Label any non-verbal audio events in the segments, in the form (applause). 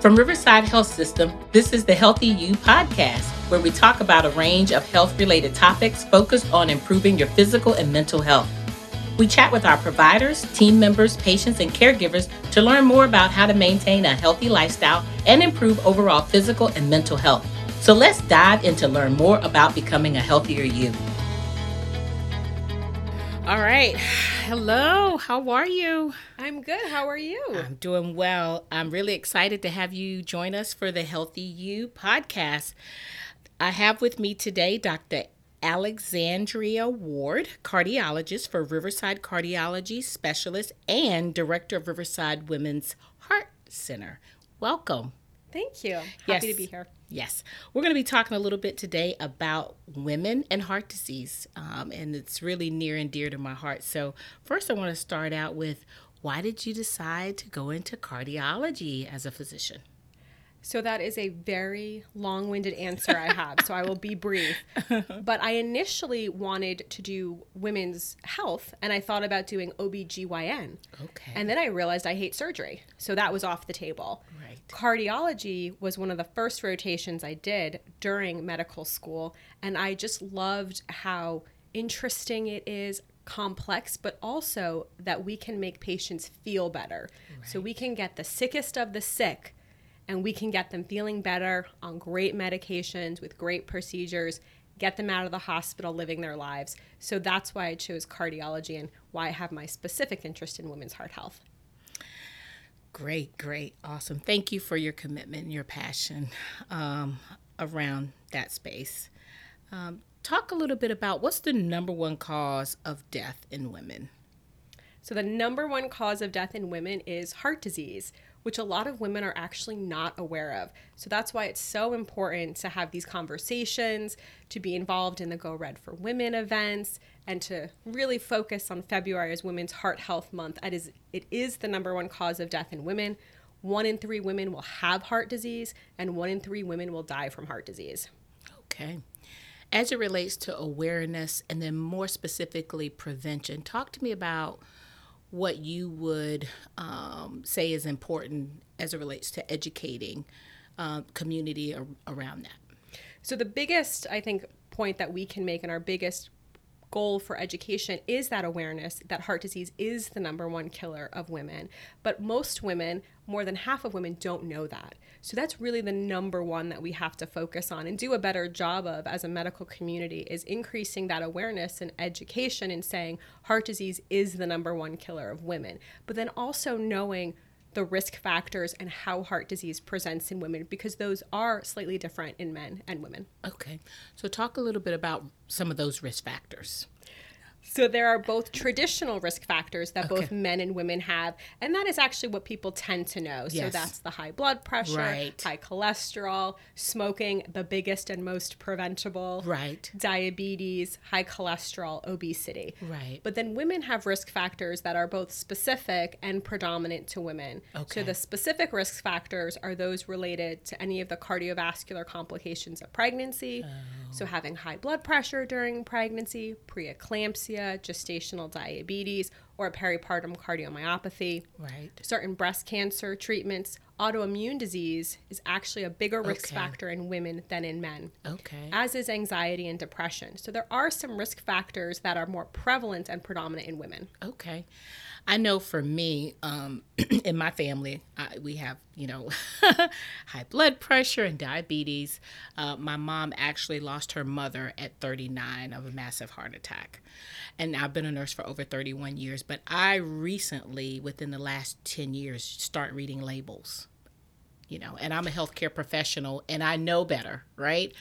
From Riverside Health System, this is the Healthy You podcast, where we talk about a range of health related topics focused on improving your physical and mental health. We chat with our providers, team members, patients, and caregivers to learn more about how to maintain a healthy lifestyle and improve overall physical and mental health. So let's dive in to learn more about becoming a healthier you. All right. Hello. How are you? I'm good. How are you? I'm doing well. I'm really excited to have you join us for the Healthy You podcast. I have with me today Dr. Alexandria Ward, cardiologist for Riverside Cardiology Specialist and director of Riverside Women's Heart Center. Welcome. Thank you. Happy Yes. to be here. Yes, we're going to be talking a little bit today about women and heart disease, um, and it's really near and dear to my heart. So, first, I want to start out with why did you decide to go into cardiology as a physician? So that is a very long-winded answer I have, so I will be brief. (laughs) But I initially wanted to do women's health and I thought about doing OBGYN. Okay. And then I realized I hate surgery. So that was off the table. right. Cardiology was one of the first rotations I did during medical school, and I just loved how interesting it is, complex, but also that we can make patients feel better. So we can get the sickest of the sick and we can get them feeling better on great medications with great procedures, get them out of the hospital living their lives. So that's why I chose cardiology and why I have my specific interest in women's heart health. Great, great, awesome. Thank you for your commitment and your passion um, around that space. Um, talk a little bit about what's the number one cause of death in women. So, the number one cause of death in women is heart disease, which a lot of women are actually not aware of. So, that's why it's so important to have these conversations, to be involved in the Go Red for Women events, and to really focus on February as Women's Heart Health Month. It is, it is the number one cause of death in women. One in three women will have heart disease, and one in three women will die from heart disease. Okay. As it relates to awareness and then more specifically prevention, talk to me about what you would um, say is important as it relates to educating uh, community ar- around that. So the biggest, I think, point that we can make and our biggest goal for education is that awareness that heart disease is the number one killer of women. But most women, more than half of women, don't know that. So that's really the number one that we have to focus on and do a better job of as a medical community is increasing that awareness and education and saying heart disease is the number one killer of women. But then also knowing the risk factors and how heart disease presents in women because those are slightly different in men and women. Okay. So, talk a little bit about some of those risk factors. So there are both traditional risk factors that both men and women have, and that is actually what people tend to know. So that's the high blood pressure, Right. high cholesterol, smoking, the biggest and most preventable, Right. diabetes, high cholesterol, obesity. Right. But then women have risk factors that are both specific and predominant to women. Okay. So the specific risk factors are those related to any of the cardiovascular complications of pregnancy. Oh. So having high blood pressure during pregnancy, preeclampsia, gestational diabetes, or peripartum cardiomyopathy. Right. Certain breast cancer treatments, autoimmune disease is actually a bigger risk Okay. factor in women than in men Okay. as is anxiety and depression. So there are some risk factors that are more prevalent and predominant in women. Okay. I know for me, um, (clears throat) in my family, I, we have, you know, (laughs) high blood pressure and diabetes. Uh, my mom actually lost her mother at 39 of a massive heart attack. And I've been a nurse for over 31 years, but I recently, within the last 10 years, start reading labels. You know, and I'm a healthcare professional and I know better, right?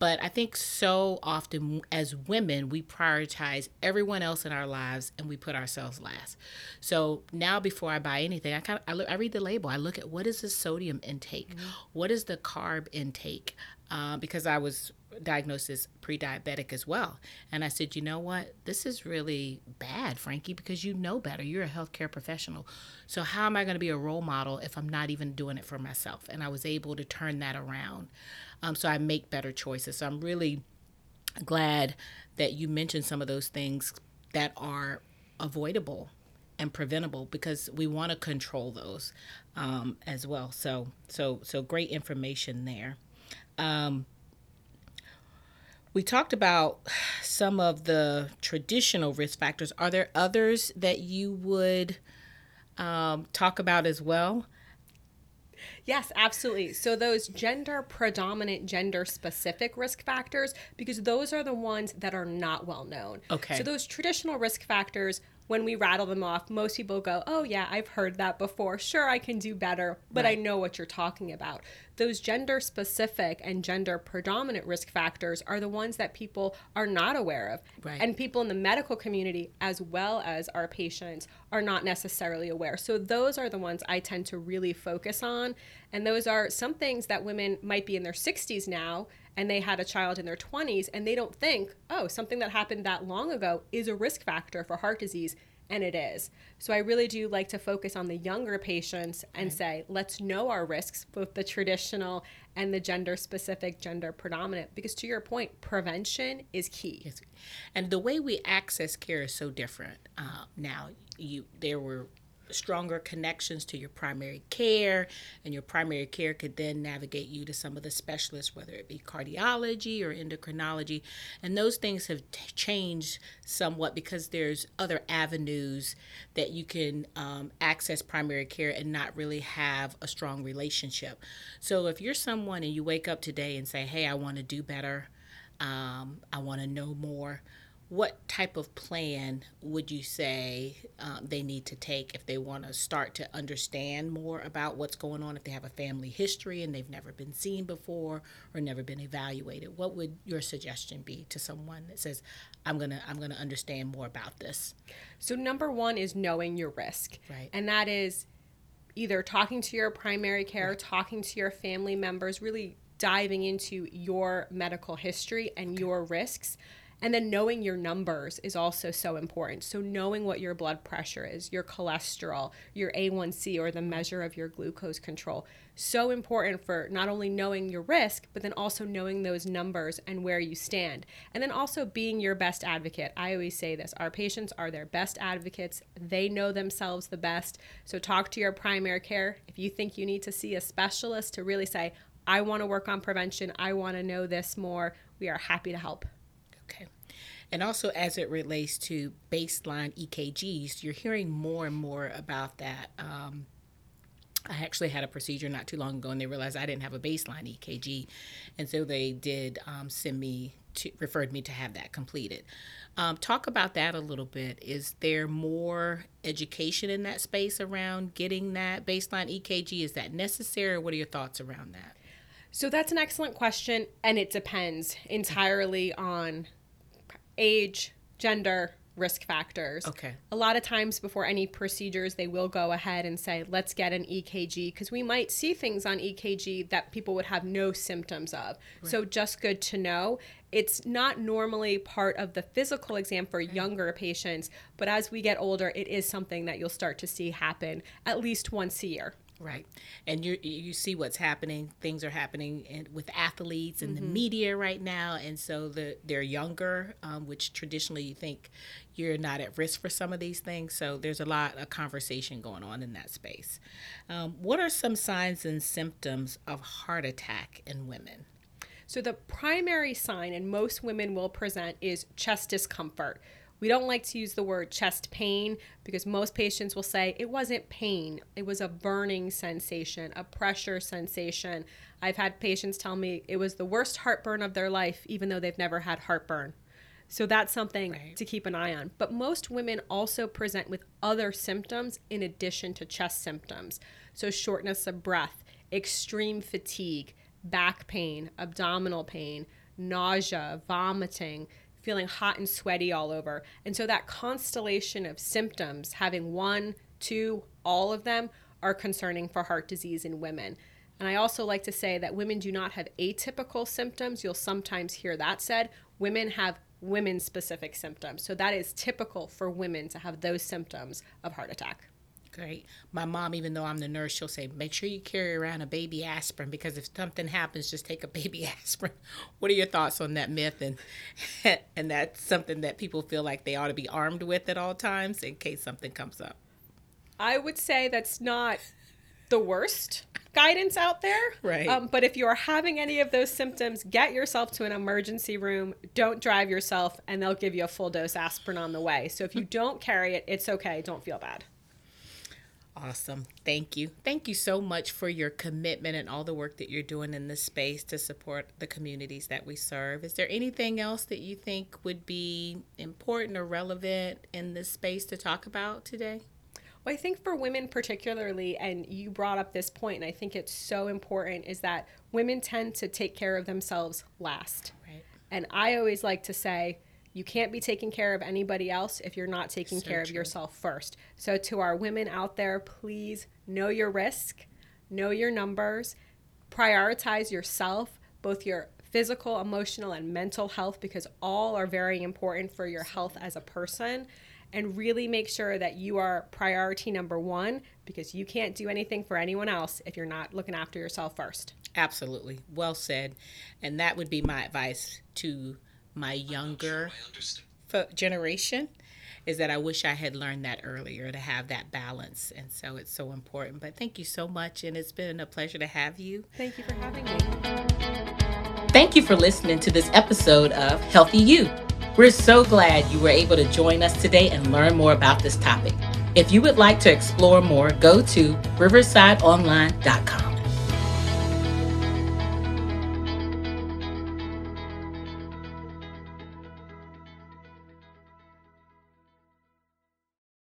But I think so often as women, we prioritize everyone else in our lives and we put ourselves last. So now, before I buy anything, I kind of I, look, I read the label. I look at what is the sodium intake, what is the carb intake, uh, because I was diagnosed as pre-diabetic as well. And I said, you know what, this is really bad, Frankye, because you know better. You're a healthcare professional. So how am I going to be a role model if I'm not even doing it for myself? And I was able to turn that around. Um, so I make better choices. So I'm really glad that you mentioned some of those things that are avoidable and preventable because we want to control those um, as well. So so so great information there. Um, we talked about some of the traditional risk factors. Are there others that you would um, talk about as well? Yes, absolutely. So those gender predominant, gender specific risk factors, because those are the ones that are not well known. Okay. So those traditional risk factors, when we rattle them off, most people go, Oh, yeah, I've heard that before. Sure, I can do better, but right. I know what you're talking about. Those gender specific and gender predominant risk factors are the ones that people are not aware of. Right. And people in the medical community, as well as our patients, are not necessarily aware. So those are the ones I tend to really focus on. And those are some things that women might be in their 60s now and they had a child in their 20s and they don't think, oh, something that happened that long ago is a risk factor for heart disease. And it is. So I really do like to focus on the younger patients and right. say, let's know our risks, both the traditional and the gender specific, gender predominant. Because to your point, prevention is key. Yes. And the way we access care is so different uh, now. You there were stronger connections to your primary care, and your primary care could then navigate you to some of the specialists, whether it be cardiology or endocrinology. And those things have t- changed somewhat because there's other avenues that you can um, access primary care and not really have a strong relationship. So if you're someone and you wake up today and say, Hey, I want to do better, um, I want to know more what type of plan would you say um, they need to take if they want to start to understand more about what's going on if they have a family history and they've never been seen before or never been evaluated? What would your suggestion be to someone that says i'm going to i'm going to understand more about this so number one is knowing your risk. Right. And that is either talking to your primary care right. talking to your family members really diving into your medical history and okay. your risks and then knowing your numbers is also so important. So, knowing what your blood pressure is, your cholesterol, your A1C, or the measure of your glucose control. So important for not only knowing your risk, but then also knowing those numbers and where you stand. And then also being your best advocate. I always say this our patients are their best advocates, they know themselves the best. So, talk to your primary care. If you think you need to see a specialist to really say, I want to work on prevention, I want to know this more, we are happy to help. And also, as it relates to baseline EKGs, you're hearing more and more about that. Um, I actually had a procedure not too long ago, and they realized I didn't have a baseline EKG, and so they did um, send me to referred me to have that completed. Um, talk about that a little bit. Is there more education in that space around getting that baseline EKG? Is that necessary? What are your thoughts around that? So that's an excellent question, and it depends entirely on age, gender, risk factors. Okay. A lot of times before any procedures, they will go ahead and say, let's get an EKG because we might see things on EKG that people would have no symptoms of. Right. So, just good to know. It's not normally part of the physical exam for mm-hmm. younger patients, but as we get older, it is something that you'll start to see happen at least once a year. Right, and you you see what's happening. Things are happening in, with athletes and mm-hmm. the media right now, and so the they're younger, um, which traditionally you think you're not at risk for some of these things. So there's a lot of conversation going on in that space. Um, what are some signs and symptoms of heart attack in women? So the primary sign, and most women will present, is chest discomfort. We don't like to use the word chest pain because most patients will say it wasn't pain, it was a burning sensation, a pressure sensation. I've had patients tell me it was the worst heartburn of their life, even though they've never had heartburn. So that's something right. to keep an eye on. But most women also present with other symptoms in addition to chest symptoms. So, shortness of breath, extreme fatigue, back pain, abdominal pain, nausea, vomiting, feeling hot and sweaty all over. And so that constellation of symptoms, having one, two, all of them, are concerning for heart disease in women. And I also like to say that women do not have atypical symptoms. You'll sometimes hear that said. Women have women specific symptoms. So that is typical for women to have those symptoms of heart attack. Great. My mom, even though I'm the nurse, she'll say, make sure you carry around a baby aspirin because if something happens, just take a baby (laughs) aspirin. What are your thoughts on that myth? And (laughs) and that's something that people feel like they ought to be armed with at all times in case something comes up. I would say that's not the worst guidance out there. Right. Um, but if you are having any of those symptoms, get yourself to an emergency room. Don't drive yourself, and they'll give you a full dose aspirin on the way. So if you don't carry it, it's okay. Don't feel bad. Awesome. Thank you. Thank you so much for your commitment and all the work that you're doing in this space to support the communities that we serve. Is there anything else that you think would be important or relevant in this space to talk about today? Well, I think for women particularly, and you brought up this point, and I think it's so important, is that women tend to take care of themselves last. Right. And I always like to say, you can't be taking care of anybody else if you're not taking So care of yourself first. So, to our women out there, please know your risk, know your numbers, prioritize yourself, both your physical, emotional, and mental health, because all are very important for your health as a person. And really make sure that you are priority number one because you can't do anything for anyone else if you're not looking after yourself first. Absolutely. Well said. And that would be my advice to my younger fo- generation is that I wish I had learned that earlier to have that balance. And so it's so important. But thank you so much. And it's been a pleasure to have you. Thank you for having me. Thank you for listening to this episode of Healthy You. We're so glad you were able to join us today and learn more about this topic. If you would like to explore more, go to riversideonline.com.